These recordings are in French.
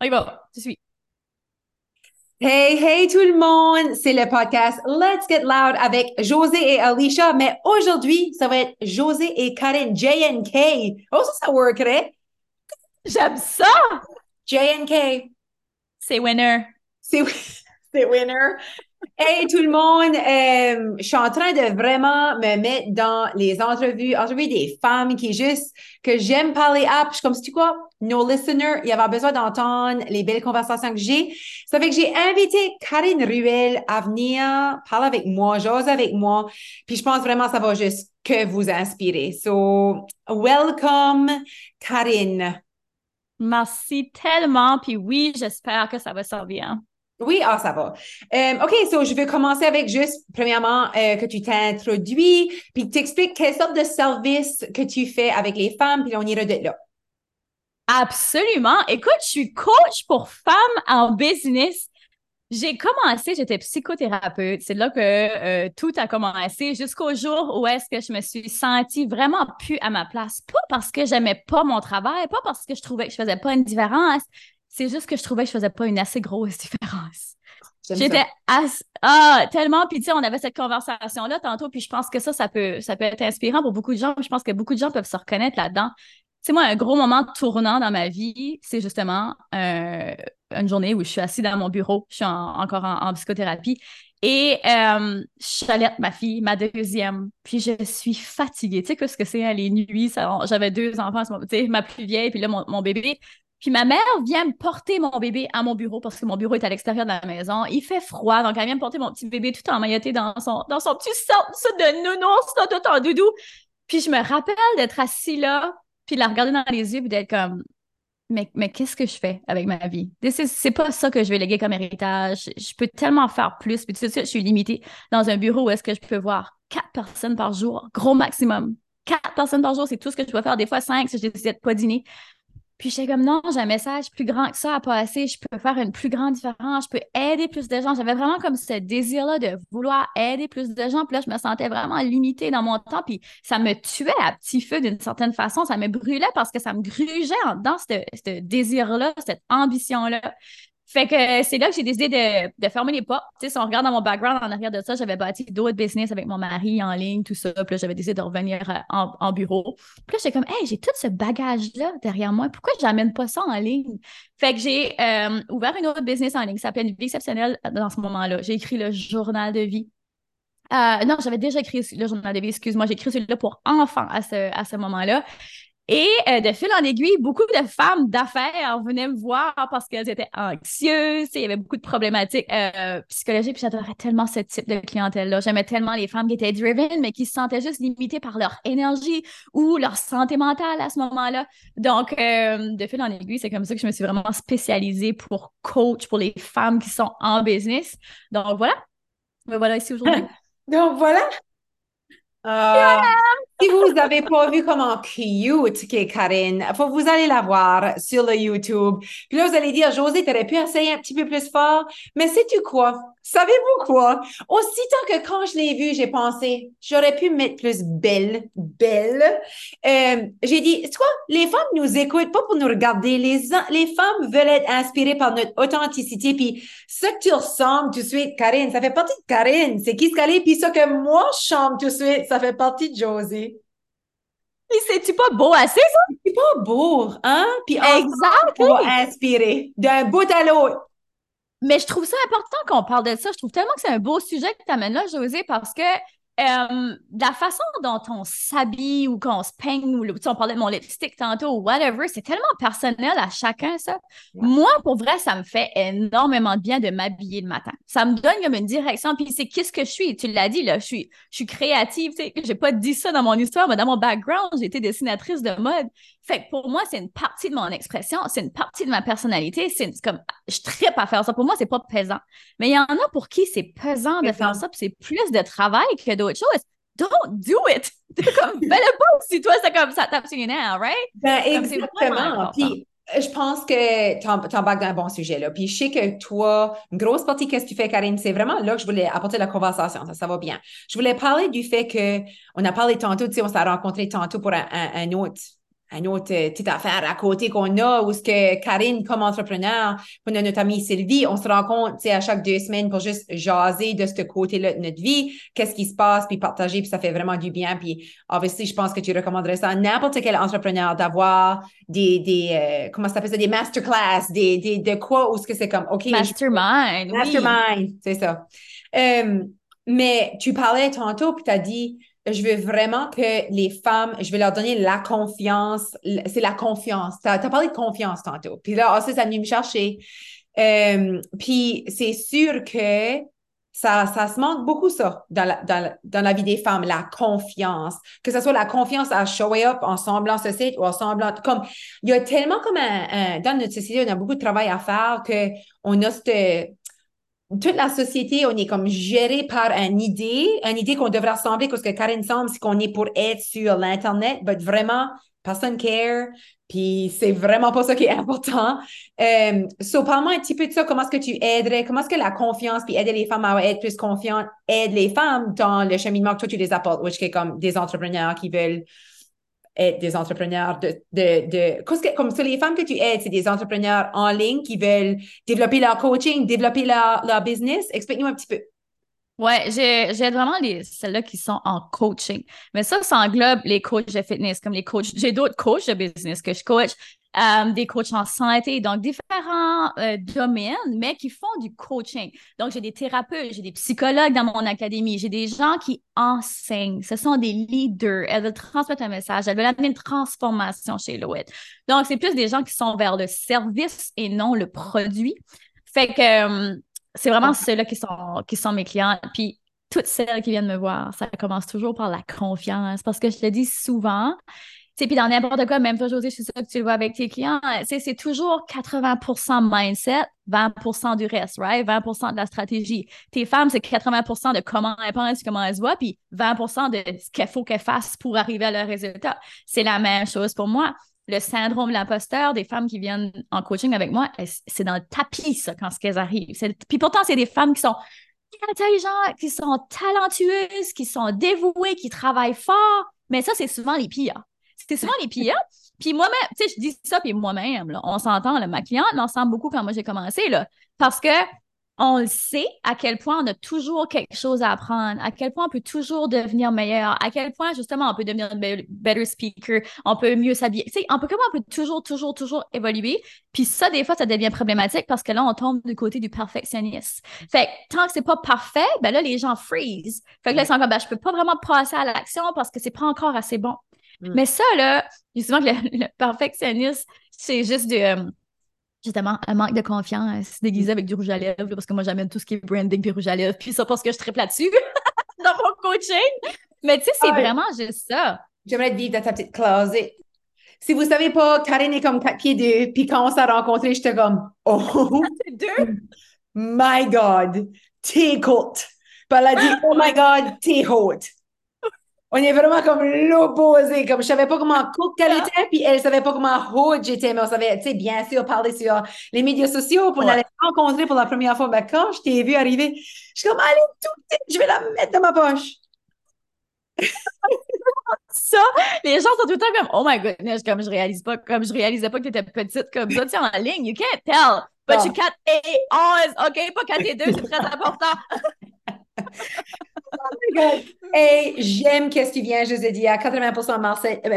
on y va, tu suis. Hey, hey tout le monde, c'est le podcast Let's Get Loud avec José et Alicia, mais aujourd'hui, ça va être José et Karen, JNK. Oh, ça, ça workerait. J'aime ça! JNK. C'est winner. C'est c'est winner. Hey tout le monde, euh, je suis en train de vraiment me mettre dans les entrevues, entrevues des femmes qui juste, que j'aime parler à, puis je suis comme, c'est quoi? Nos listeners, il y avait besoin d'entendre les belles conversations que j'ai. Ça fait que j'ai invité Karine Ruel à venir parler avec moi, j'ose avec moi, puis je pense vraiment que ça va juste que vous inspirer. So, welcome, Karine. Merci tellement, puis oui, j'espère que ça va servir. Oui, ah, ça va. Euh, OK, so je vais commencer avec juste, premièrement, euh, que tu t'introduis, puis que tu expliques quelle sorte de service que tu fais avec les femmes, puis on ira de là. Absolument. Écoute, je suis coach pour femmes en business. J'ai commencé, j'étais psychothérapeute. C'est là que euh, tout a commencé jusqu'au jour où est-ce que je me suis sentie vraiment plus à ma place. Pas parce que j'aimais pas mon travail, pas parce que je trouvais que je faisais pas une différence, c'est juste que je trouvais que je faisais pas une assez grosse différence. J'étais ah tellement puis tu sais on avait cette conversation là tantôt puis je pense que ça ça peut ça peut être inspirant pour beaucoup de gens. Je pense que beaucoup de gens peuvent se reconnaître là-dedans. Tu sais moi un gros moment tournant dans ma vie, c'est justement euh, une journée où je suis assise dans mon bureau, je suis encore en, psychothérapie et euh, je ma fille, ma deuxième, puis je suis fatiguée. Tu sais ce que c'est hein, les nuits, j'avais deux enfants, tu sais ma plus vieille puis là mon, mon bébé puis ma mère vient me porter mon bébé à mon bureau parce que mon bureau est à l'extérieur de la maison. Il fait froid, donc elle vient me porter mon petit bébé tout emmailloté dans son, dans son petit sac de nounours, tout en doudou. Puis je me rappelle d'être assis là, puis de la regarder dans les yeux, puis d'être comme, mais, mais qu'est-ce que je fais avec ma vie? C'est pas ça que je vais léguer comme héritage. Je peux tellement faire plus. Puis tout de suite, je suis limitée dans un bureau où est-ce que je peux voir quatre personnes par jour, gros maximum. Quatre personnes par jour, c'est tout ce que je peux faire. Des fois, cinq si je décide de pas dîner. Puis j'étais comme non, j'ai un message plus grand que ça à passer, je peux faire une plus grande différence, je peux aider plus de gens. J'avais vraiment comme ce désir-là de vouloir aider plus de gens. Puis là, je me sentais vraiment limitée dans mon temps. Puis ça me tuait à petit feu d'une certaine façon. Ça me brûlait parce que ça me grugeait dans ce désir-là, cette ambition-là. Fait que c'est là que j'ai décidé de, fermer les portes. Si on regarde dans mon background en arrière de ça, j'avais bâti d'autres business avec mon mari en ligne, tout ça. Puis j'avais décidé de revenir euh, en, bureau. Puis là, j'étais comme, hey, j'ai tout ce bagage-là derrière moi. Pourquoi j'amène pas ça en ligne? Fait que j'ai euh, ouvert une autre business en ligne qui s'appelle Une vie exceptionnelle dans ce moment-là. J'ai écrit le journal de vie. Euh, non, j'avais déjà écrit le journal de vie, excuse-moi, j'ai écrit celui-là pour enfants à ce, à ce moment-là. Et euh, de fil en aiguille, beaucoup de femmes d'affaires venaient me voir parce qu'elles étaient anxieuses, il y avait beaucoup de problématiques euh, psychologiques, puis j'adorais tellement ce type de clientèle-là. J'aimais tellement les femmes qui étaient driven, mais qui se sentaient juste limitées par leur énergie ou leur santé mentale à ce moment-là. Donc, euh, de fil en aiguille, c'est comme ça que je me suis vraiment spécialisée pour coach pour les femmes qui sont en business. Donc, voilà. Me voilà ici aujourd'hui. Donc, voilà. Euh, si vous n'avez pas vu comment cute qu'est Karine, faut vous allez la voir sur le YouTube. Puis là, vous allez dire, José, tu aurais pu essayer un petit peu plus fort. Mais sais-tu quoi? Savez-vous quoi? Aussitôt que quand je l'ai vu, j'ai pensé, j'aurais pu mettre plus belle, belle. Euh, j'ai dit, c'est quoi? Les femmes nous écoutent pas pour nous regarder. Les, les femmes veulent être inspirées par notre authenticité. Puis ce que tu ressembles tout de suite, Karine, ça fait partie de Karine. C'est qui ce Puis ce que moi, je chante tout de suite, ça fait partie de Josie. Puis c'est-tu pas beau assez, ça? C'est pas beau, hein? Puis exactement. Pour inspirer d'un bout à l'autre. Mais je trouve ça important qu'on parle de ça. Je trouve tellement que c'est un beau sujet que tu amènes là, José, parce que euh, la façon dont on s'habille ou qu'on se peigne, ou on parlait de mon lipstick tantôt ou whatever, c'est tellement personnel à chacun, ça. Moi, pour vrai, ça me fait énormément de bien de m'habiller le matin. Ça me donne comme une direction. Puis c'est qui ce que je suis. Tu l'as dit, là, je suis, je suis créative. Tu sais, j'ai pas dit ça dans mon histoire, mais dans mon background, j'ai été dessinatrice de mode. Fait que pour moi, c'est une partie de mon expression, c'est une partie de ma personnalité. C'est comme, je tripe à faire ça. Pour moi, c'est pas pesant. Mais il y en a pour qui c'est pesant de faire ça, puis c'est plus de travail que d'autres choses. Don't do it! comme, fais-le pas si toi, c'est comme ça tape sur les nerfs, right? Ben, exactement. Puis, je pense que tu embarques dans un bon sujet là. Puis je sais que toi, une grosse partie qu'est-ce que tu fais, Karine, c'est vraiment là que je voulais apporter la conversation. Ça, ça va bien. Je voulais parler du fait que on a parlé tantôt, tu sais, on s'est rencontrés tantôt pour un, un, autre un autre euh, petite affaire à côté qu'on a, ou ce que Karine, comme entrepreneur, on a notre amie Sylvie, on se rencontre à chaque deux semaines pour juste jaser de ce côté-là de notre vie, qu'est-ce qui se passe, puis partager, puis ça fait vraiment du bien. Puis, obviously, je pense que tu recommanderais ça à n'importe quel entrepreneur d'avoir des, des euh, comment ça s'appelle ça, des masterclass, des, des, de quoi, ou ce que c'est comme, OK. Mastermind. Mastermind, c'est ça. Euh, mais tu parlais tantôt, puis tu as dit, je veux vraiment que les femmes, je vais leur donner la confiance. C'est la confiance. Tu as, parlé de confiance tantôt. Puis là, ça, ça venu me chercher. Euh, puis c'est sûr que ça, ça se manque beaucoup, ça, dans la, dans, vie des femmes, la confiance. Que ce soit la confiance à show up en semblant ceci ou en semblant. Comme, il y a tellement comme un, dans notre société, on a beaucoup de travail à faire qu'on a cette toute la société, on est comme géré par une idée, une idée qu'on devrait ressembler, parce que Karen semble, c'est qu'on est pour être sur l'Internet, mais vraiment, personne care, puis c'est vraiment pas ça qui est important. Euh, so, parle-moi un petit peu de ça, comment est-ce que tu aiderais, comment est-ce que la confiance, puis aider les femmes à être plus confiantes, aide les femmes dans le cheminement que toi, tu les apportes, which est comme des entrepreneurs qui veulent être des entrepreneurs de, de, de comme ça, les femmes que tu aides, c'est des entrepreneurs en ligne qui veulent développer leur coaching, développer leur, leur business. Explique-nous un petit peu. Ouais, j'aide vraiment les, celles-là qui sont en coaching. Mais ça, ça englobe les coachs de fitness, comme les coachs. J'ai d'autres coachs de business que je coach, euh, des coachs en santé, donc différents euh, domaines, mais qui font du coaching. Donc, j'ai des thérapeutes, j'ai des psychologues dans mon académie, j'ai des gens qui enseignent. Ce sont des leaders. Elles veulent transmettre un message, elles veulent amener une transformation chez Loïc. Donc, c'est plus des gens qui sont vers le service et non le produit. Fait que. Euh, c'est vraiment ceux-là qui sont, qui sont mes clients. Puis toutes celles qui viennent me voir, ça commence toujours par la confiance parce que je le dis souvent. Puis dans n'importe quoi, même toi, José, je suis sûre que tu le vois avec tes clients, c'est toujours 80% mindset, 20% du reste, right? 20% de la stratégie. Tes femmes, c'est 80% de comment elles pensent, comment elles se voient, puis 20% de ce qu'il faut qu'elles fassent pour arriver à leur résultat. C'est la même chose pour moi le syndrome de l'imposteur des femmes qui viennent en coaching avec moi, c'est dans le tapis, ça, quand ce qu'elles arrivent. Puis pourtant, c'est des femmes qui sont intelligentes, qui sont talentueuses, qui sont dévouées, qui travaillent fort. Mais ça, c'est souvent les pires. C'est souvent les pires. Puis moi-même, tu sais, je dis ça, puis moi-même, on s'entend, ma cliente m'ensemble beaucoup quand moi j'ai commencé, là, parce que on le sait à quel point on a toujours quelque chose à apprendre, à quel point on peut toujours devenir meilleur, à quel point justement on peut devenir un better speaker, on peut mieux s'habiller. Tu sais, on peut comment on peut toujours, toujours, toujours évoluer. Puis ça, des fois, ça devient problématique parce que là, on tombe du côté du perfectionniste. Fait que tant que c'est pas parfait, ben là, les gens freeze. Fait que là, ils sont comme, ben, je peux pas vraiment passer à l'action parce que c'est pas encore assez bon. Mm. Mais ça, là, justement, le, le perfectionniste, c'est juste du. Euh, justement un manque de confiance déguisé avec du rouge à lèvres parce que moi j'amène tout ce qui est branding puis rouge à lèvres puis ça parce que je triple là-dessus dans mon coaching. Mais tu sais c'est vraiment juste ça. J'aimerais te vivre dans ta petite closet. Si vous savez pas Karine est comme 4 pieds 2 puis quand on s'est rencontrés j'étais comme oh! Deux? My god t'es haute puis elle a dit oh my god t'es haute on est vraiment comme l'opposé. Comme je savais pas comment cook qu'elle ah. était, puis elle savait pas comment haute j'étais, mais on savait, tu sais, bien sûr, parler sur les médias sociaux, pour ouais. rencontrer pour la première fois. Mais quand je t'ai vu arriver, je suis comme, allez, tout, je vais la mettre dans ma poche. ça, les gens sont tout le temps comme, oh my goodness, comme je réalise pas, comme je réalisais pas que tu étais petite comme ça, tu sais, en ligne, you can't tell. But you can't et 11, OK? Pas 4 et 2, c'est très important. Et j'aime qu'est-ce vient, je vous ai dit, à 80%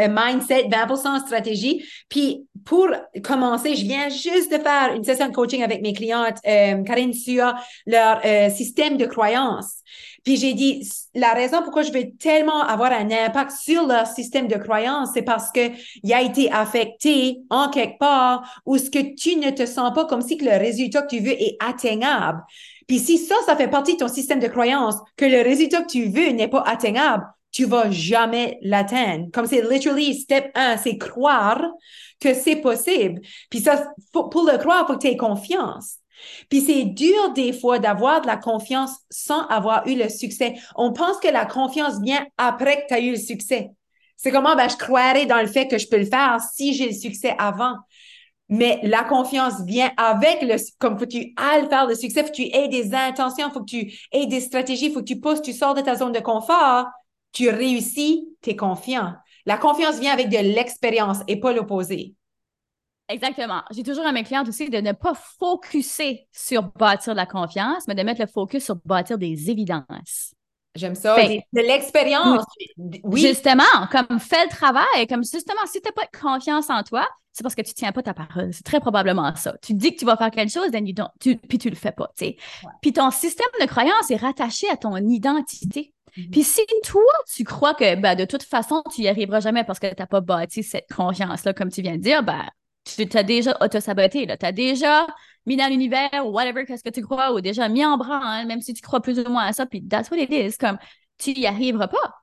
mindset, 20% stratégie. Puis pour commencer, je viens juste de faire une session de coaching avec mes clientes, euh, Karine, sur leur euh, système de croyance. Puis j'ai dit, la raison pourquoi je veux tellement avoir un impact sur leur système de croyance, c'est parce que il a été affecté en quelque part où ce que tu ne te sens pas comme si que le résultat que tu veux est atteignable. Puis si ça, ça fait partie de ton système de croyance, que le résultat que tu veux n'est pas atteignable, tu vas jamais l'atteindre. Comme c'est literally step 1, c'est croire que c'est possible. Puis ça, pour le croire, faut que tu aies confiance. Puis c'est dur des fois d'avoir de la confiance sans avoir eu le succès. On pense que la confiance vient après que tu as eu le succès. C'est comment, ben, je croirais dans le fait que je peux le faire si j'ai le succès avant. Mais la confiance vient avec le, comme faut que tu ailles faire le succès, faut que tu aies des intentions, faut que tu aies des stratégies, faut que tu pousses, tu sors de ta zone de confort, tu réussis, tu es confiant. La confiance vient avec de l'expérience et pas l'opposé. Exactement. J'ai toujours à mes clientes aussi de ne pas focuser sur bâtir la confiance, mais de mettre le focus sur bâtir des évidences. J'aime ça. de l'expérience. Oui. Justement, comme fais le travail, comme justement, si tu n'as pas de confiance en toi, c'est parce que tu ne tiens pas ta parole. C'est très probablement ça. Tu dis que tu vas faire quelque chose, tu, puis tu le fais pas. Puis ton système de croyance est rattaché à ton identité. Mm-hmm. Puis si toi, tu crois que ben, de toute façon, tu n'y arriveras jamais parce que tu n'as pas bâti cette confiance-là, comme tu viens de dire, ben, tu t'as déjà auto-saboté, tu as déjà mis dans l'univers ou whatever, qu'est-ce que tu crois, ou déjà mis en branle, même si tu crois plus ou moins à ça, puis that's what it is, comme tu n'y arriveras pas.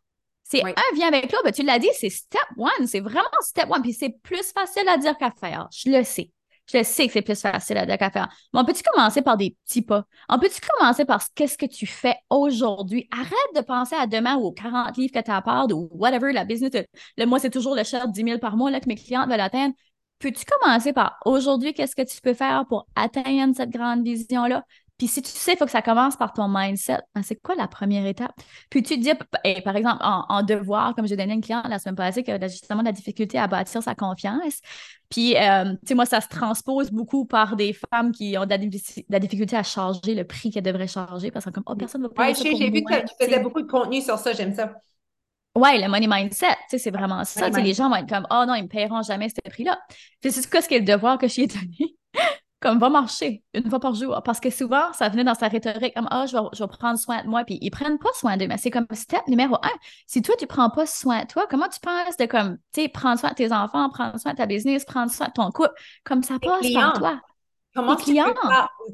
C'est un vient avec l'autre, ben, tu l'as dit, c'est step one, c'est vraiment step one, puis c'est plus facile à dire qu'à faire, je le sais. Je sais que c'est plus facile à dire qu'à faire. Mais on peut-tu commencer par des petits pas? On peut-tu commencer par qu'est-ce que tu fais aujourd'hui? Arrête de penser à demain ou aux 40 livres que tu as à part ou whatever, la business. Le mois, c'est toujours le cher de 10 000 par mois là, que mes clientes veulent atteindre. Peux-tu commencer par aujourd'hui, qu'est-ce que tu peux faire pour atteindre cette grande vision-là? Puis si tu sais, il faut que ça commence par ton mindset. Ben, c'est quoi la première étape? Puis tu te dis, par exemple, en, devoir, comme j'ai donné une cliente la semaine passée, qui a justement de la difficulté à bâtir sa confiance. Puis, euh, tu sais, moi, ça se transpose beaucoup par des femmes qui ont de la, difficulté à charger le prix qu'elles devraient charger parce que comme, oh, personne ne va payer j'ai vu que tu faisais beaucoup de contenu sur ça, j'aime ça. Ouais, le money mindset, c'est vraiment ça. Les gens vont être comme, oh non, ils ne me paieront jamais ce prix-là. C'est ce que c'est le devoir que je ai donné? Comme, va marcher une fois par jour. Parce que souvent, ça venait dans sa rhétorique comme, oh, je vais, je vais prendre soin de moi. Puis ils prennent pas soin d'eux. Mais c'est comme step numéro un. Si toi, tu prends pas soin de toi, comment tu penses de comme, tu sais, prendre soin de tes enfants, prendre soin de ta business, prendre soin de ton couple? Comme ça passe par toi. Comment tu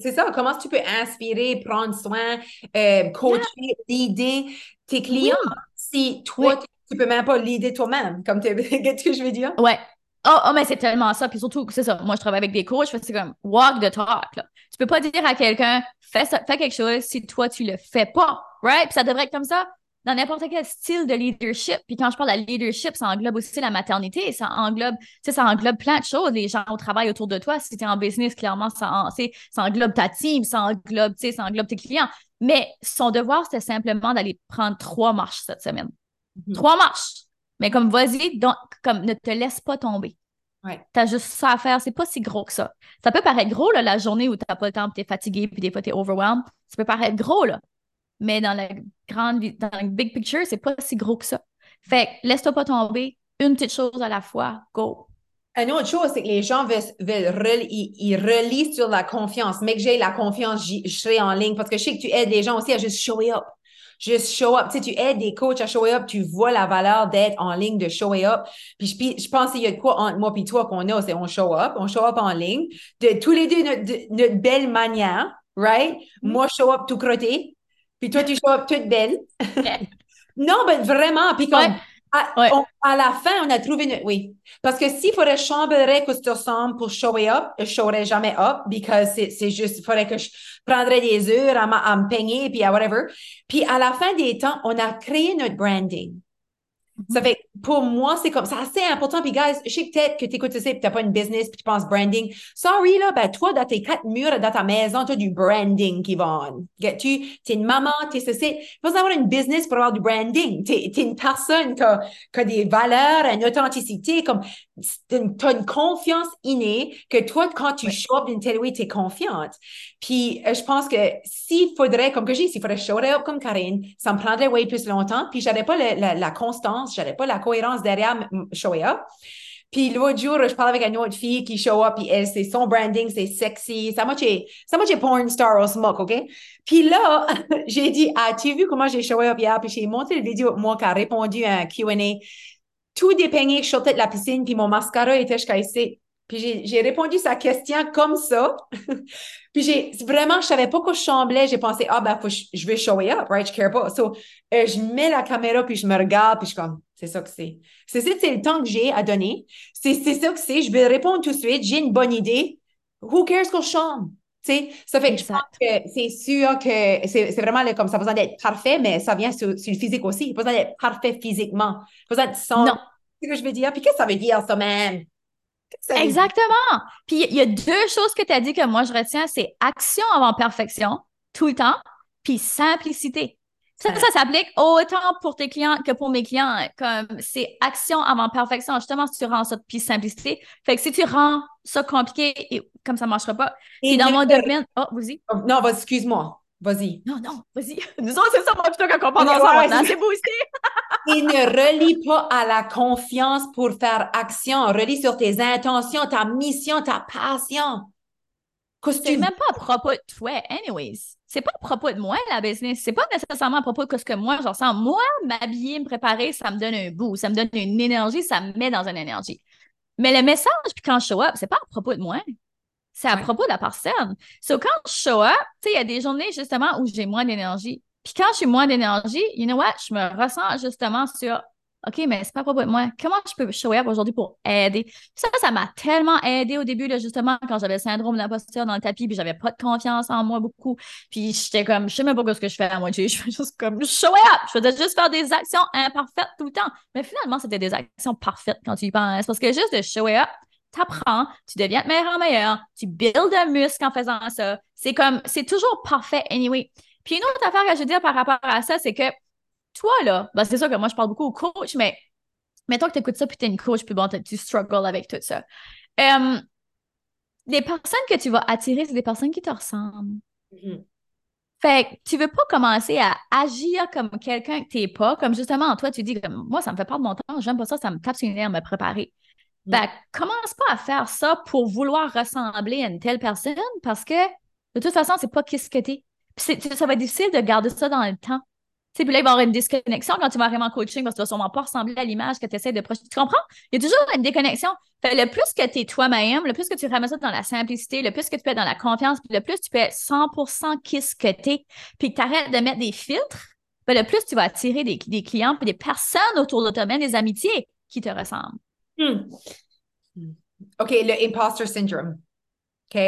c'est ça, comment tu peux inspirer, prendre soin, euh, coacher, aider tes clients si toi, tu, peux même pas l'aider toi-même, comme tu ce que je veux dire? Ouais. Oh, oh mais c'est tellement ça. Puis surtout, c'est ça. Moi, je travaille avec des coachs. C'est comme walk the talk. Là. Tu peux pas dire à quelqu'un, fais, ça, fais quelque chose si toi, tu le fais pas. Right? Puis ça devrait être comme ça dans n'importe quel style de leadership. Puis quand je parle de leadership, ça englobe aussi la maternité, ça englobe, ça englobe plein de choses, les gens au travail autour de toi. Si tu es en business, clairement, ça, ça englobe ta team, ça englobe, ça englobe tes clients. Mais son devoir, c'était simplement d'aller prendre trois marches cette semaine. Mm-hmm. Trois marches. Mais comme vas-y, donc, comme ne te laisse pas tomber. Ouais. Tu as juste ça à faire. C'est pas si gros que ça. Ça peut paraître gros, là, la journée où tu n'as pas le temps, tu es fatigué, puis des fois tu es overwhelmed. Ça peut paraître gros, là mais dans la grande, dans le big picture, c'est pas si gros que ça. Fait laisse-toi pas tomber, une petite chose à la fois, go. Une autre chose, c'est que les gens veulent, veulent ils, relient sur la confiance. Mais que j'ai la confiance, je serai en ligne parce que je sais que tu aides les gens aussi à juste show up. Juste show up. Tu sais, tu aides des coachs à show up, tu vois la valeur d'être en ligne, de show up. Puis je, pense qu'il y a de quoi entre moi et toi qu'on a, c'est on show up, on show up en ligne. De tous les deux, notre, belle manière, right? Mm-hmm. Moi, show up tout crotté. Puis toi, tu show toute belle. non, ben vraiment. Puis comme, à, la fin, on a trouvé une... Oui. Parce que s'il faudrait chambrer que tu ressembles pour show up, je showrais jamais up because c'est juste, il faudrait que je prendrais des heures à, à me peigner puis à whatever. Puis à la fin des temps, on a créé notre branding. Ça fait, pour moi, c'est comme, c'est assez important. Puis, guys, je sais peut-être que tu écoutes ça puis tu n'as pas une business puis tu penses branding. Sorry, là, ben, toi, dans tes quatre murs, dans ta maison, tu as du branding qui va? Tu? Es une maman, tu es ceci. Il faut avoir une business pour avoir du branding. Tu es, une personne qui a, qui a, des valeurs, une authenticité, comme, tu as une confiance innée que toi, quand tu show d'une telle way, tu es confiante. Puis, euh, je pense que s'il faudrait, comme que j'ai, s'il faudrait show up comme Karine, ça me prendrait way plus longtemps. Puis, j'aurais pas la, la constance je j'avais pas la cohérence derrière show up. Puis l'autre jour, je parlais avec une autre fille qui show up, puis elle, c'est son branding, c'est sexy. Ça m'a ça m'a porn star au smoke, OK? Puis là, j'ai dit, as-tu vu comment j'ai show up hier? Puis j'ai montré la vidéo, moi, qui a répondu à un Q&A. Tout dépeignait que je sortais de la piscine, puis mon mascara était jusqu'à ici. Puis j'ai répondu sa question comme ça. puis j'ai vraiment, je savais pas que je chamblais. J'ai pensé, ah ben, faut, je vais show up, right? Je care pas. So, euh, je mets la caméra, puis je me regarde, puis je suis comme, c'est ça que c'est. C'est ça, c'est le temps que j'ai à donner. C'est ça que c'est. Je vais répondre tout de suite. J'ai une bonne idée. Who cares qu'on chambre? sais, ça fait que je pense que c'est sûr que c'est vraiment comme ça, besoin d'être parfait, mais ça vient sur, le physique aussi. Il pas besoin d'être parfait physiquement. Il pas besoin de son. Non. C'est ce que je veux dire? Puis qu'est-ce que ça veut dire, ça, même? Exactement. Puis il y a deux choses que tu as dit que moi je retiens, c'est action avant perfection, tout le temps, puis simplicité. Ça, ça s'applique autant pour tes clients que pour mes clients. Comme c'est action avant perfection. Justement, si tu rends ça puis simplicité. Fait que si tu rends ça compliqué, et, comme ça ne marchera pas. Et dans mon domaine. Oh, vas-y. Oh, non, vas excuse-moi. Vas-y. Non, non, vas-y. Nous autres, c'est ça, moi, plutôt qu'on comprend ça maintenant. C'est boosté. Et ne relie pas à la confiance pour faire action. Relie sur tes intentions, ta mission, ta passion. C'est même pas à propos de toi, anyways. C'est pas à propos de moi, la business. C'est pas nécessairement à propos de ce que moi, j'en sens. Moi, m'habiller, me préparer, ça me donne un goût, ça me donne une énergie, ça me met dans une énergie. Mais le message, puis quand je show up, c'est pas à propos de moi. C'est à propos de la personne. So, quand je show up, tu sais, il y a des journées, justement, où j'ai moins d'énergie. Puis quand j'ai moins d'énergie, you know what? Je me ressens justement sur OK, mais c'est pas propos de moi. Comment je peux show up aujourd'hui pour aider? Ça, ça m'a tellement aidé au début, justement, quand j'avais le syndrome d'imposteur dans le tapis, puis j'avais pas de confiance en moi beaucoup. Puis j'étais comme, je sais même pas ce que je fais à moitié. Je fais juste comme show up. Je faisais juste faire des actions imparfaites tout le temps. Mais finalement, c'était des actions parfaites quand tu y penses. Parce que juste de show up, t'apprends, tu deviens de meilleur en meilleur, tu builds un muscle en faisant ça. C'est comme, c'est toujours parfait anyway. Puis une autre affaire que je veux dire par rapport à ça, c'est que toi, là, ben c'est sûr que moi, je parle beaucoup au coach, mais mettons que tu écoutes ça, puis tu es une coach, puis bon, tu struggles avec tout ça. Les personnes que tu vas attirer, c'est des personnes qui te ressemblent. Mm-hmm. Fait que tu veux pas commencer à agir comme quelqu'un que t'es pas, comme justement, toi, tu dis, comme, moi, ça me fait perdre mon temps, j'aime pas ça, ça me tape sur une à me préparer. Mm. Fait que commence pas à faire ça pour vouloir ressembler à une telle personne parce que de toute façon, c'est pas qui ce que t'es. ça va être difficile de garder ça dans le temps puis là, il va y avoir une disconnexion quand tu vas vraiment coaching parce que tu vas sûrement pas ressembler à l'image que tu essaies de projeter. Tu comprends? Il y a toujours une déconnexion. Le plus que tu es toi-même, le plus que tu ça dans la simplicité, le plus que tu peux être dans la confiance, puis le plus tu peux être 100% qui ce que tu es, puis que tu arrêtes de mettre des filtres, ben, le plus tu vas attirer des, clients puis des personnes autour de toi, même des amitiés qui te ressemblent. Hmm. OK, le imposter syndrome. OK?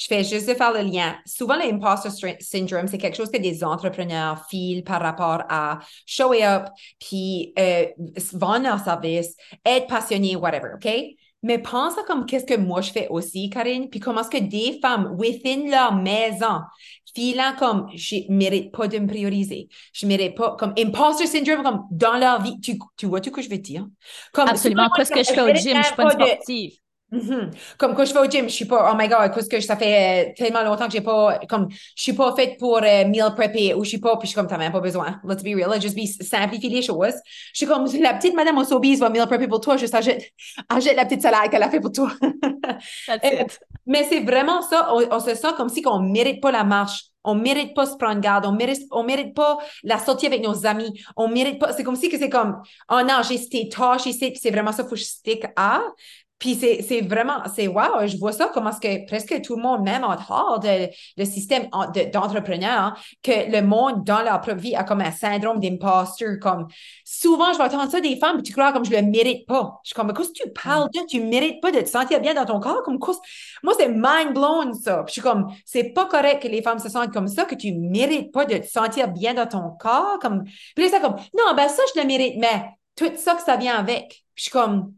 Je fais juste de faire le lien. Souvent, l'imposter syndrome, c'est quelque chose que des entrepreneurs filent par rapport à show up, puis euh, vendre leur service, être passionné, whatever, OK? Mais pense à comme qu'est-ce que moi je fais aussi, Karine, puis comment est-ce que des femmes within leur maison filant comme je mérite pas de me prioriser, je mérite pas comme imposter syndrome comme dans leur vie. Tu, tu vois tout ce que je veux dire? Comme, Absolument. Qu'est-ce que je fais au gym? Je suis pas une sportive. Mm-hmm. Comme quand je vais au gym, je suis pas, oh my god, parce que ça fait euh, tellement longtemps que j'ai pas, comme, je suis pas faite pour euh, meal prepper ou je suis pas, puis je suis comme, t'as même pas besoin. Let's be real, let's just be, simplifier les choses. Je suis comme, la petite madame au Sobeys va meal prepper pour toi, juste achète, achète la petite salade qu'elle a fait pour toi. Euh, mais c'est vraiment ça, on, se sent comme si on mérite pas la marche. On mérite pas se prendre garde, on mérite, on mérite pas la sortie avec nos amis, on mérite pas, c'est comme si que c'est comme, oh non, j'ai ces tâches ici, c'est vraiment ça, faut que je stick à. Puis c'est vraiment, c'est wow, je vois ça comment est-ce que presque tout le monde, même en dehors de le système d'entrepreneur, que le monde dans leur propre vie a comme un syndrome d'imposture. Comme souvent, je vais entendre ça des femmes, tu crois comme je le mérite pas. Je suis comme, que tu parles de? Tu mérites pas de te sentir bien dans ton corps? Comme Moi, c'est mind blown ça. Puis je suis comme, c'est pas correct que les femmes se sentent comme ça, que tu mérites pas de te sentir bien dans ton corps. Comme, puis là, c'est comme, non, ben ça, je le mérite, mais tout ça que ça vient avec. Puis je suis comme,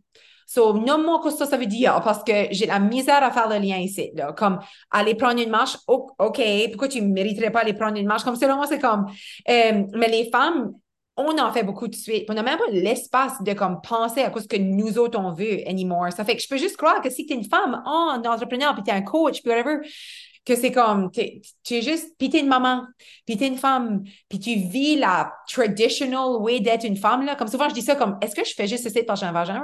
So, nomme-moi ce que ça veut dire? Parce que j'ai la misère à faire le lien ici. Là. Comme aller prendre une marche, OK, pourquoi tu ne mériterais pas aller prendre une marche? Comme selon moi, c'est comme. Euh, mais les femmes, on en fait beaucoup de suite. On n'a même pas l'espace de comme penser à ce que nous autres on veut anymore. Ça fait que je peux juste croire que si tu es une femme, oh, un entrepreneur, puis tu es un coach, puis whatever, que c'est comme, tu es juste, puis tu es une maman, puis tu es une femme, puis tu vis la traditional way d'être une femme, là. Comme souvent, je dis ça comme, est-ce que je fais juste ceci parce que j'ai un vagin?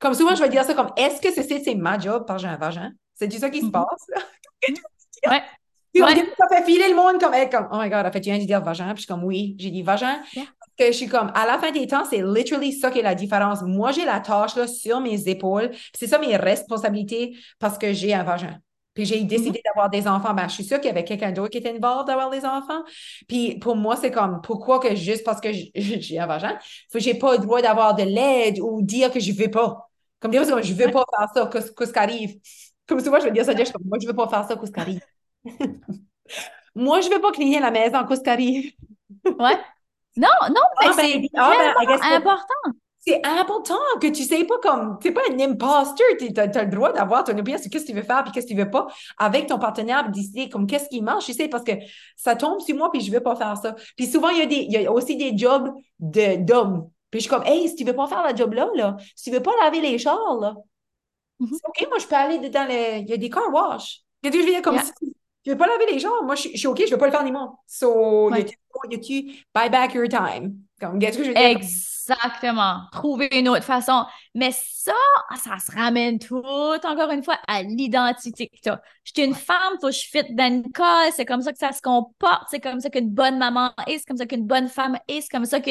Comme souvent, je vais dire ça comme est-ce que c'est, c'est ma job? Par j'ai un vagin? C'est ça qui se mhm. passe? ouais. Puis ça fait filer le monde comme, comme oh my god, en fait, tu viens de dire vagin? Puis je suis comme oui, j'ai dit vagin. Parce que je suis comme, à la fin des temps, c'est literally ça qui est la différence. Moi, j'ai la tâche là, sur mes épaules. C'est ça mes responsabilités parce que j'ai un vagin. Puis j'ai décidé mhm. d'avoir des enfants. Ben, je suis sûre qu'il y avait quelqu'un d'autre qui était involved d'avoir des enfants. Puis pour moi, c'est comme, pourquoi que juste parce que j'ai un vagin, j'ai pas le droit d'avoir de l'aide ou dire que je veux pas. Comme dire, je ne veux pas faire ça, qu'est-ce qui arrive. Comme souvent, je vais dire ça, je, moi, je ne veux pas faire ça, qu'est-ce qui arrive. moi, je ne veux pas cligner la maison, qu'est-ce qui arrive. ouais. Non, non, mais ah, ben, c'est ah, ben, important. c'est important que tu sais pas comme, t'es pas un imposteur, tu as, le droit d'avoir ton opinion sur qu'est-ce que tu veux faire puis qu'est-ce que tu veux pas avec ton partenaire, décider comme qu'est-ce qui marche, tu sais, parce que ça tombe sur moi puis je veux pas faire ça. Puis souvent, il y a, des, il y a aussi des jobs d'hommes. Puis je suis comme, hey, si tu veux pas faire la job là, là, si tu veux pas laver les chars, là, mm-hmm. c'est OK, moi, je peux aller dans les, il y a des car wash. Il y a des, comme si je veux pas laver les chars, moi, je, suis OK, je veux pas le faire ni moi. So, il y a-tu, buy back your time? Comme, qu'est-ce que je veux dire? Exactement. Trouver une autre façon. Mais ça, ça se ramène tout, encore une fois, à l'identité que tu as. Je suis une femme, faut que je fit dans une case, c'est comme ça que ça se comporte, c'est comme ça qu'une bonne maman est, c'est comme ça qu'une bonne femme est, c'est comme ça que.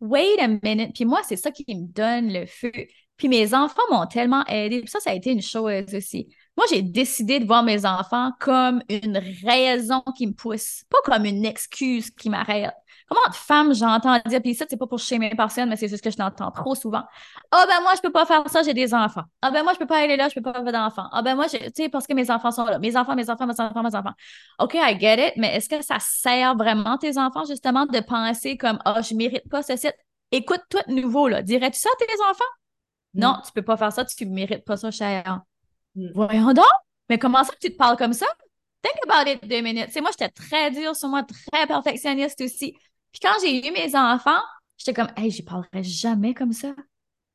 Wait a minute. Puis moi, c'est ça qui me donne le feu. Puis mes enfants m'ont tellement aidé. Puis ça, ça a été une chose aussi. Moi, j'ai décidé de voir mes enfants comme une raison qui me pousse, pas comme une excuse qui m'arrête. Comment de femmes j'entends dire, puis ça, c'est pas pour mes personne, mais c'est juste que je l'entends trop souvent. Ah, ben moi, je peux pas faire ça, j'ai des enfants. Ah, ben moi, je peux pas aller là, je peux pas avoir d'enfants. Ah, ben moi, tu sais, parce que mes enfants sont là. Mes enfants, mes enfants, mes enfants, mes enfants. OK, I get it, mais est-ce que ça sert vraiment tes enfants, justement, de penser comme, ah, oh, je mérite pas ceci? Écoute-toi de nouveau, là. Dirais-tu ça à tes enfants? Mm. Non, tu peux pas faire ça, tu mérites pas ça, cher. Mm. Voyons donc. Mais comment ça que tu te parles comme ça? Think about it deux minutes. C'est moi, j'étais très dure sur moi, très perfectionniste aussi. Puis quand j'ai eu mes enfants, j'étais comme, hey, je parlerai jamais comme ça.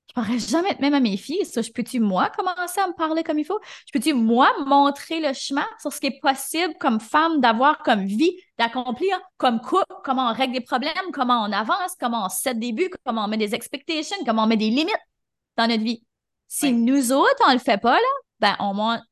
Je parlerai jamais même à mes filles. Ça, je peux-tu, moi, commencer à me parler comme il faut? Je peux-tu, moi, montrer le chemin sur ce qui est possible comme femme d'avoir comme vie, d'accomplir comme couple, comment on règle des problèmes, comment on avance, comment on set des buts, comment on met des expectations, comment on met des limites dans notre vie? Si nous autres, on le fait pas, là, ben, on montre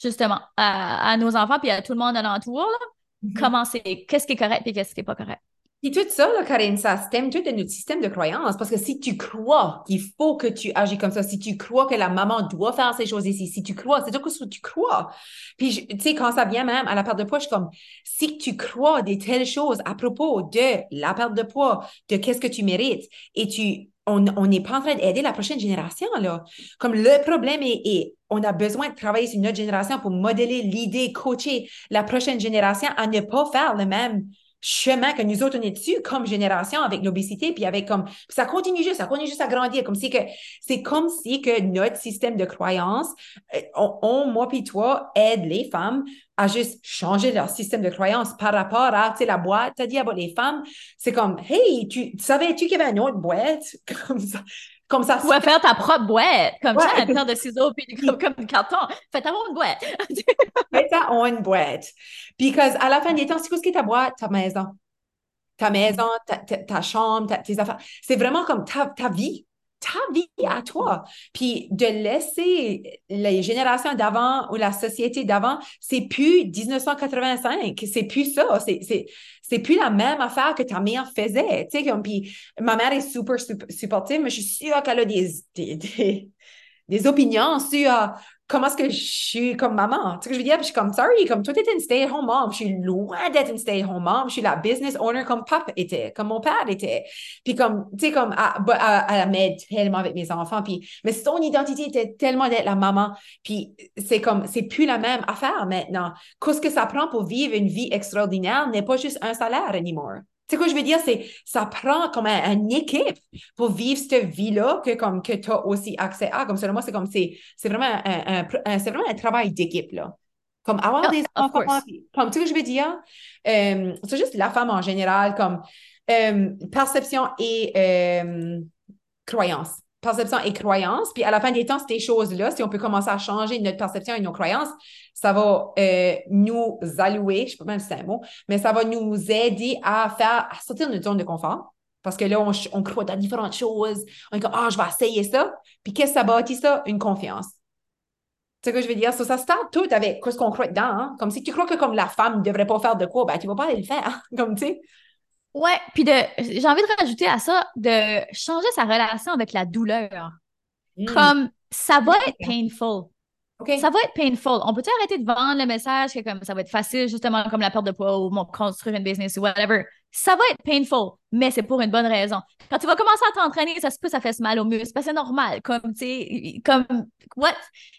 justement à, nos enfants puis à tout le monde alentour, là, mm-hmm. comment c'est, qu'est-ce qui est correct et qu'est-ce qui n'est pas correct? Et tout ça, Karine, ça stem tout de notre système de croyance. Parce que si tu crois qu'il faut que tu agis comme ça, si tu crois que la maman doit faire ces choses ici, si tu crois, c'est tout ce que tu crois. Puis, tu sais, quand ça vient même à la perte de poids, je suis comme, si tu crois des telles choses à propos de la perte de poids, de qu'est-ce que tu mérites, et tu on n'est pas en train d'aider la prochaine génération, là. Comme le problème est, on a besoin de travailler sur notre génération pour modeler l'idée, coacher la prochaine génération à ne pas faire le même chemin que nous autres on est dessus comme génération avec l'obésité puis avec comme ça continue juste ça continue juste à grandir comme si que c'est comme si que notre système de croyance euh, on, moi puis toi aide les femmes à juste changer leur système de croyance par rapport à tu sais la boîte t'as dit à les femmes c'est comme hey tu, savais-tu qu'il y avait une autre boîte? Comme ça comme ça. Tu faire ta propre boîte, comme ça, un paire de ciseaux, puis comme, comme carton. Fais ta own boîte. Fais ta own boîte. Because à la fin des temps, c'est quoi ce qui est ta boîte? Ta maison. Ta maison, ta, ta, chambre, tes affaires. C'est vraiment comme ta, ta vie ta vie à toi. Puis de laisser les générations d'avant ou la société d'avant, c'est plus 1985, c'est plus ça, c'est, c'est, c'est plus la même affaire que ta mère faisait. Tu sais, puis ma mère est super, super supportive, mais je suis sûre qu'elle a des, des, des, des opinions sur comment est-ce que je suis comme maman? Tu sais que je veux dire? je suis comme, sorry, comme toi, t'étais une stay-at-home mom. Je suis loin d'être une stay-at-home mom. Je suis la business owner comme papa était, comme mon père était. Puis comme, tu sais, comme, elle m'aide tellement avec mes enfants. Puis, mais son identité était tellement d'être la maman. Puis c'est comme, c'est plus la même affaire maintenant. Qu'est-ce que ça prend pour vivre une vie extraordinaire n'est pas juste un salaire anymore. Tu sais quoi je veux dire, c'est ça prend comme une équipe pour vivre cette vie-là que comme que tu as aussi accès à. Comme selon moi, c'est comme c'est c'est vraiment un, c'est vraiment un travail d'équipe là. Comme avoir ah, des enfants, comme tu sais que je veux dire, euh, c'est juste la femme en général, comme euh, perception et euh, croyance perception et croyance. Puis à la fin des temps, ces choses-là, si on peut commencer à changer notre perception et nos croyances, ça va euh, nous allouer, je ne sais pas même si c'est un mot, mais ça va nous aider à faire, à sortir de notre zone de confort. Parce que là, on, croit dans différentes choses. On est comme, ah, je vais essayer ça. Puis qu'est-ce que ça bâtit ça? Une confiance. Sais ce que je veux dire? Ça, ça start tout avec ce qu'on croit dedans. Hein. Comme si tu crois que comme la femme ne devrait pas faire de quoi, ben tu ne vas pas aller le faire. Hein. Comme tu sais. Ouais, puis de j'ai envie de rajouter à ça de changer sa relation avec la douleur. Hmm. Comme ça va être painful. Ça va être painful. On peut-tu arrêter de vendre le message que comme ça va être facile, justement, comme la perte de poids ou construire une business ou whatever? Ça va être painful, mais c'est pour une bonne raison. Quand tu vas commencer à t'entraîner, ça se peut, ça fait mal au muscle, parce que c'est normal. Comme, tu sais, comme, what?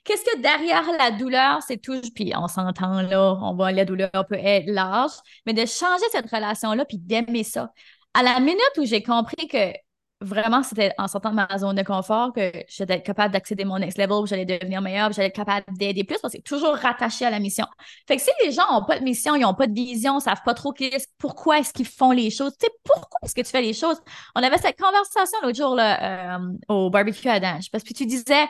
Qu'est-ce que derrière la douleur, c'est tout, puis on s'entend là, on voit la douleur peut être large, mais de changer cette relation-là, puis d'aimer ça. À la minute où j'ai compris que vraiment, c'était en sortant de ma zone de confort que j'étais capable d'accéder à mon next level, j'allais devenir meilleur, j'allais être capable d'aider plus parce que c'est toujours rattaché à la mission. Fait que si les gens n'ont pas de mission, ils n'ont pas de vision, ne savent pas trop pourquoi est-ce qu'ils font les choses, tu sais, pourquoi est-ce que tu fais les choses? On avait cette conversation l'autre jour là, euh, au barbecue à Dange parce que tu disais,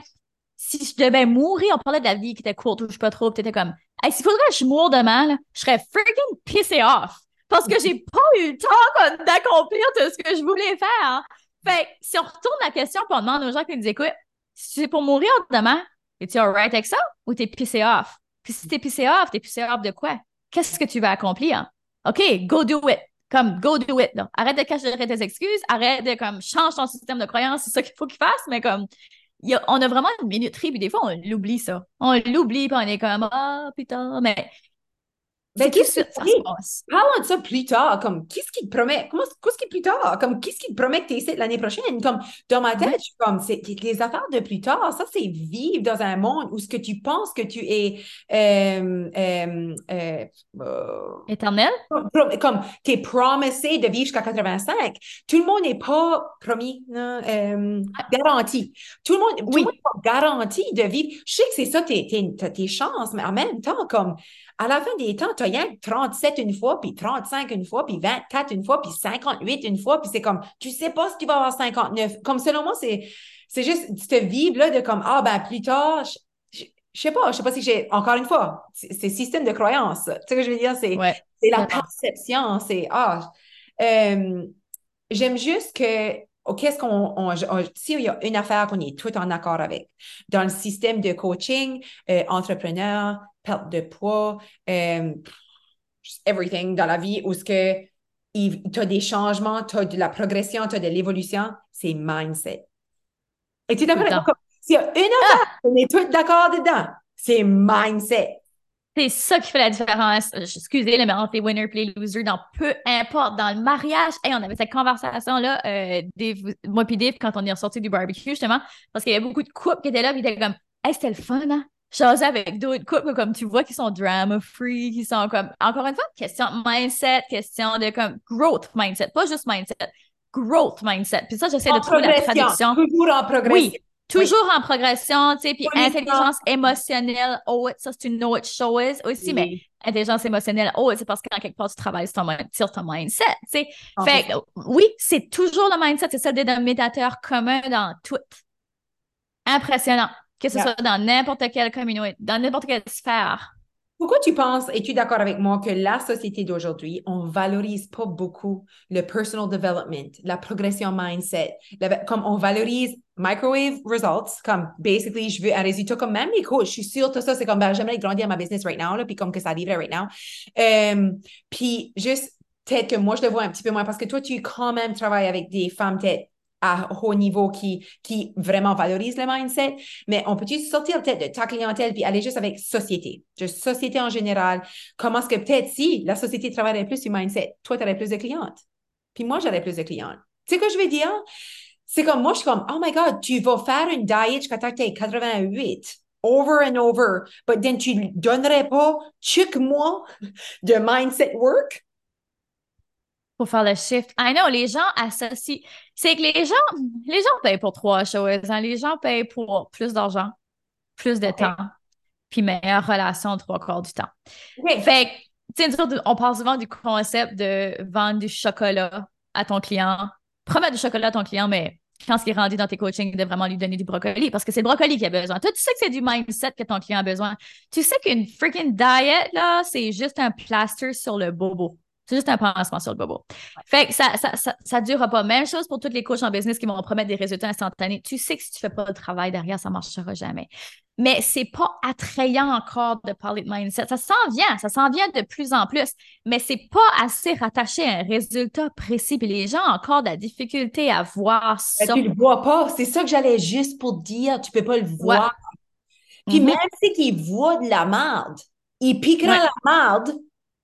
si je devais mourir, on parlait de la vie qui était courte ou je sais pas trop, tu étais comme, hey, s'il faudrait que je moure demain, je serais freaking pissé off parce que j'ai pas eu le temps d'accomplir tout ce que je voulais faire. Fait si on retourne la question pour on demande aux gens qui nous écoutent, si c'est pour mourir demain, es-tu alright avec ça ou t'es pissé off? Puis si t'es pissé off, t'es pissé off de quoi? Qu'est-ce que tu vas accomplir? OK, go do it. Comme, go do it. Arrête de cacher tes excuses, arrête de, comme, change ton système de croyance, c'est ça qu'il faut qu'il fasse, mais comme, on a vraiment une minuterie, puis des fois, on l'oublie, ça. On l'oublie, puis on est comme, ah, putain, mais ben, qu'est-ce qui Parlons de ça plus tard. Comme, qu'est-ce qui te promet? Comment, qu'est-ce qui plus tard? Comme, qu'est-ce qui te promet que tu es l'année prochaine? Comme, dans ma tête, je suis comme, c'est, les affaires de plus tard, ça, c'est vivre dans un monde où ce que tu penses que tu es. Euh, euh, euh, Éternel? Comme, tu es promisé de vivre jusqu'à 85. Tout le monde n'est pas promis, garanti. Tout le monde n'est pas garanti de vivre. Je sais que c'est ça tes, tes, tes chances, mais en même temps, comme, à la fin des temps, tu as rien 37 une fois, puis 35 une fois, puis 24 une fois, puis 58 une fois, puis c'est comme, tu sais pas si tu vas avoir 59. Comme selon moi, c'est, c'est juste, tu te vives là de comme, ah ben plus tard, je, je sais pas, je sais pas si j'ai, encore une fois, c'est système de croyance. Tu sais ce que je veux dire? C'est, c'est la perception, c'est, ah, euh, j'aime juste que qu'est-ce qu'on, on, s'il y a une affaire qu'on est tout en accord avec, dans le système de coaching, euh, entrepreneur, perte de poids, euh, everything dans la vie, où ce que tu as des changements, tu as de la progression, tu as de l'évolution, c'est mindset. Et tu es d'accord S'il y a une affaire, ah! on est tous d'accord dedans, c'est mindset. C'est ça qui fait la différence. Excusez, le mais entre les winners et les losers, dans peu importe, dans le mariage. et on avait cette conversation-là, euh, moi et Dave, quand on est ressorti du barbecue, justement, parce qu'il y avait beaucoup de couples qui étaient là, puis ils étaient comme, hey, c'était le fun, hein? J'osais avec d'autres couples, comme tu vois, qui sont drama-free, qui sont comme, encore une fois, question de mindset, question de comme growth mindset, pas juste mindset, growth mindset. Puis ça, j'essaie de trouver la traduction. Toujours en progression. Oui, toujours en progression, tu sais, puis intelligence émotionnelle, oh, ça c'est une know it show aussi, mais intelligence émotionnelle, oh, c'est parce qu'en quelque part tu travailles sur ton, sur ton mindset, tu sais. Fait oui, c'est toujours le mindset, c'est ça un médiateur commun dans tout. Impressionnant, que ce soit dans n'importe quelle communauté, dans n'importe quelle sphère. Pourquoi tu penses, es-tu d'accord avec moi, que la société d'aujourd'hui, on valorise pas beaucoup le personal development, la progression mindset, comme on valorise microwave results, comme basically, je veux un résultat comme même les coachs, je suis sûre tout ça, c'est comme, ben, j'aimerais grandir ma business right now, là, puis comme que ça livre right now. Euh, puis juste, peut-être que moi, je le vois un petit peu moins parce que toi, tu quand même travailles avec des femmes peut-être à haut niveau qui, qui vraiment valorise le mindset, mais on peut-tu sortir peut-être de ta clientèle puis aller juste avec société, juste société en général. Comment est-ce que peut-être si la société travaillerait plus sur mindset, toi, tu aurais plus de clientes, puis moi, j'aurais plus de clientes. Tu sais ce que je veux dire? C'est comme moi, je suis comme, oh my God, tu vas faire une diet jusqu'à tes 88 over and over, but then tu donnerais pas chaque mois de mindset work? Pour faire le shift. I know, les gens associent. C'est que les gens, les gens payent pour trois choses. Hein. Les gens payent pour plus d'argent, plus de temps, puis meilleure relation trois quarts du temps. Fait tu sais, on parle souvent du concept de vendre du chocolat à ton client, promettre du chocolat à ton client, mais quand il est rendu dans tes coachings, de vraiment lui donner du brocoli parce que c'est le brocoli qui a besoin. Toi, tu sais que c'est du mindset que ton client a besoin. Tu sais qu'une freaking diet, là, c'est juste un plaster sur le bobo. C'est juste un pansement sur le bobo. Fait que ça, ça, ça, ça durera pas. Même chose pour toutes les coachs en business qui vont promettre des résultats instantanés. Tu sais que si tu fais pas le travail derrière, ça marchera jamais. Mais c'est pas attrayant encore de parler de mindset. Ça s'en vient, ça s'en vient de plus en plus, mais c'est pas assez rattaché à un résultat précis. Puis les gens ont encore de la difficulté à voir ça. tu le vois pas. C'est ça que j'allais juste pour dire. Tu peux pas le voir. Puis mm-hmm. même si qu'ils voient de la merde, ils piqueront la merde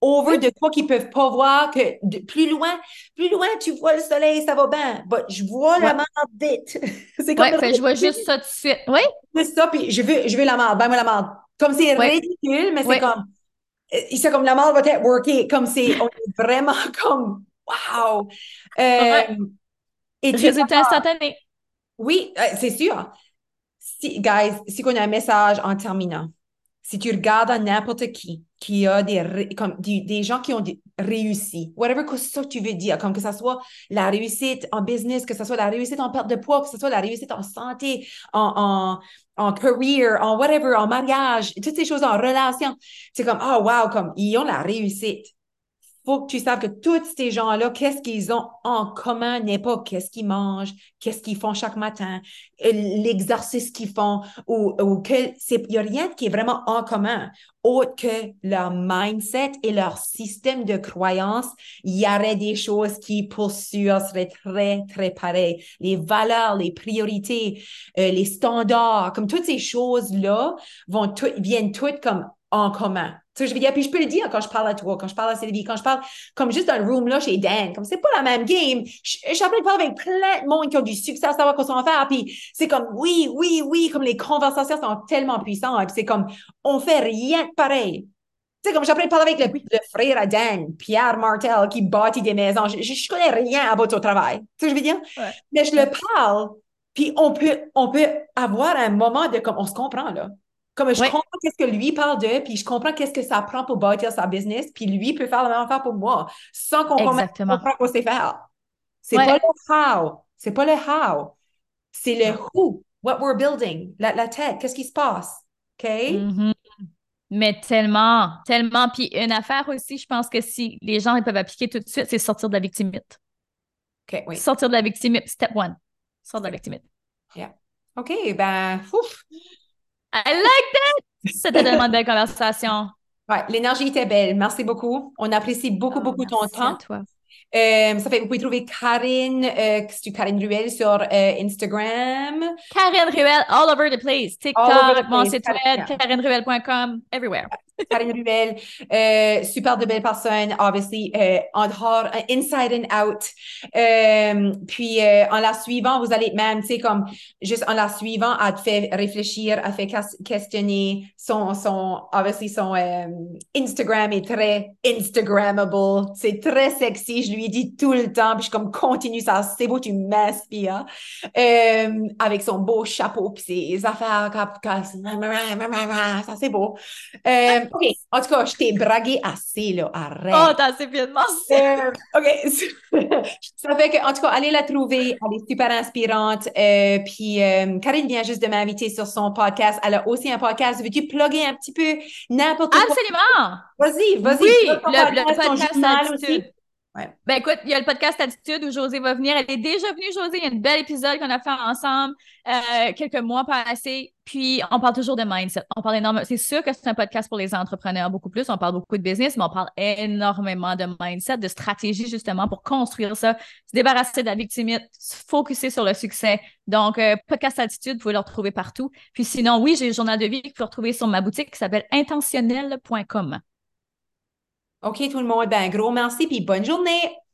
over de quoi qu'ils peuvent pas voir que plus loin, plus loin, tu vois le soleil, ça va bien. But je vois la merde vite. c'est comme ouais, je vois juste ça tout de suite. Oui. C'est ça, puis je veux, je veux la merde, ben moi la. Comme c'est ridicule, mais c'est comme, euh, c'est comme la merde va être workée, comme c'est, on est vraiment comme, wow. Euh, Et Résultat instantané. Oui, euh, c'est sûr. Si, guys, si on a un message en terminant, si tu regardes n'importe qui, qui a des, comme, des, des gens qui ont des- réussi, whatever que ça tu veux dire, comme que ce soit la réussite en business, que ce soit la réussite en perte de poids, que ce soit la réussite en santé, en, en, en career, en whatever, en mariage, toutes ces choses en relation, c'est comme, oh wow, comme ils ont la réussite faut que tu saches que tous ces gens-là, qu'est-ce qu'ils ont en commun n'est pas qu'est-ce qu'ils mangent, qu'est-ce qu'ils font chaque matin, euh, l'exercice qu'ils font, ou, ou que c'est, il n'y a rien qui est vraiment en commun, autre que leur mindset et leur système de croyance. Il y aurait des choses qui, pour sûr, seraient très, très pareilles. Les valeurs, les priorités, euh, les standards, comme toutes ces choses-là vont tout, viennent toutes comme en commun. Tu sais, je veux dire, puis je peux le dire quand je parle à toi, quand je parle à Sylvie, quand je parle comme juste dans le room là chez Dan, comme c'est pas la même game. Je, je suis en train de parler avec plein de monde qui ont du succès à savoir quoi s'en faire, puis c'est comme oui, oui, oui, comme les conversations sont tellement puissantes, puis c'est comme on fait rien de pareil. Tu sais, comme appris à parler avec le, le, frère à Dan, Pierre Martel, qui bâtit des maisons. Je, je, je connais rien à votre travail. Tu sais, je veux dire? Ouais. Mais je le parle, puis on peut, on peut avoir un moment de comme on se comprend, là. Comme je Ouais. comprends qu'est-ce que lui parle de, puis je comprends qu'est-ce que ça prend pour bâtir sa business, puis lui peut faire la même affaire pour moi, sans qu'on comprenne qu'on sait faire. C'est Ouais. pas le how, c'est pas le how, c'est le who, what we're building, la, la tête, qu'est-ce qui se passe, OK? Mhm. Mais tellement, tellement. Puis une affaire aussi, je pense que si les gens ils peuvent appliquer tout de suite, c'est sortir de la victimite. OK, oui. Sortir de la victimite, step one. Sortir de la victimite. OK, ben, ouf. I like that! C'était tellement de belle conversation. Ouais, l'énergie était belle. Merci beaucoup. On apprécie beaucoup, Oh, beaucoup ton merci à temps. toi. Euh, ça fait, vous pouvez trouver Karine, euh, c'est Karine Ruel sur euh, Instagram. Karine Ruel, all over the place. The TikTok, mon site web, karineruel.com, everywhere. Karine Ruel, euh, super de belle personne, obviously, euh, en dehors, euh, inside and out. Euh, puis, en la suivant, vous allez même, tu sais, comme, juste en la suivant, elle fait réfléchir, elle fait ques- questionner. Son, son, obviously, son Instagram est très Instagrammable. C'est très sexy. Je lui dit tout le temps, puis je suis comme, continue ça, c'est beau, tu m'inspires. Avec son beau chapeau, puis ses affaires, ça, c'est beau. OK. En tout cas, je t'ai bragué assez, là. Arrête. Oh, t'as assez bien demandé. Euh, OK. Ça fait que, en tout cas, allez la trouver. Elle est super inspirante. Euh, puis, euh, Karine vient juste de m'inviter sur son podcast. Elle a aussi un podcast. Veux-tu plugger un petit peu n'importe quoi? Absolument! Vas-y, vas-y. Oui, le, le podcast, aussi? Ben écoute, il y a le podcast Attitude où José va venir. Elle est déjà venue, José. Il y a un bel épisode qu'on a fait ensemble euh, quelques mois passés. Puis on parle toujours de mindset. On parle énormément. C'est sûr que c'est un podcast pour les entrepreneurs beaucoup plus. On parle beaucoup de business, mais on parle énormément de mindset, de stratégie justement pour construire ça, se débarrasser de la victimite, se focuser sur le succès. Donc, euh, podcast Attitude, vous pouvez le retrouver partout. Puis sinon, oui, j'ai le journal de vie que vous pouvez retrouver sur ma boutique qui s'appelle intentionnel.com. OK, tout le monde? Ben, gros merci, puis bonne journée.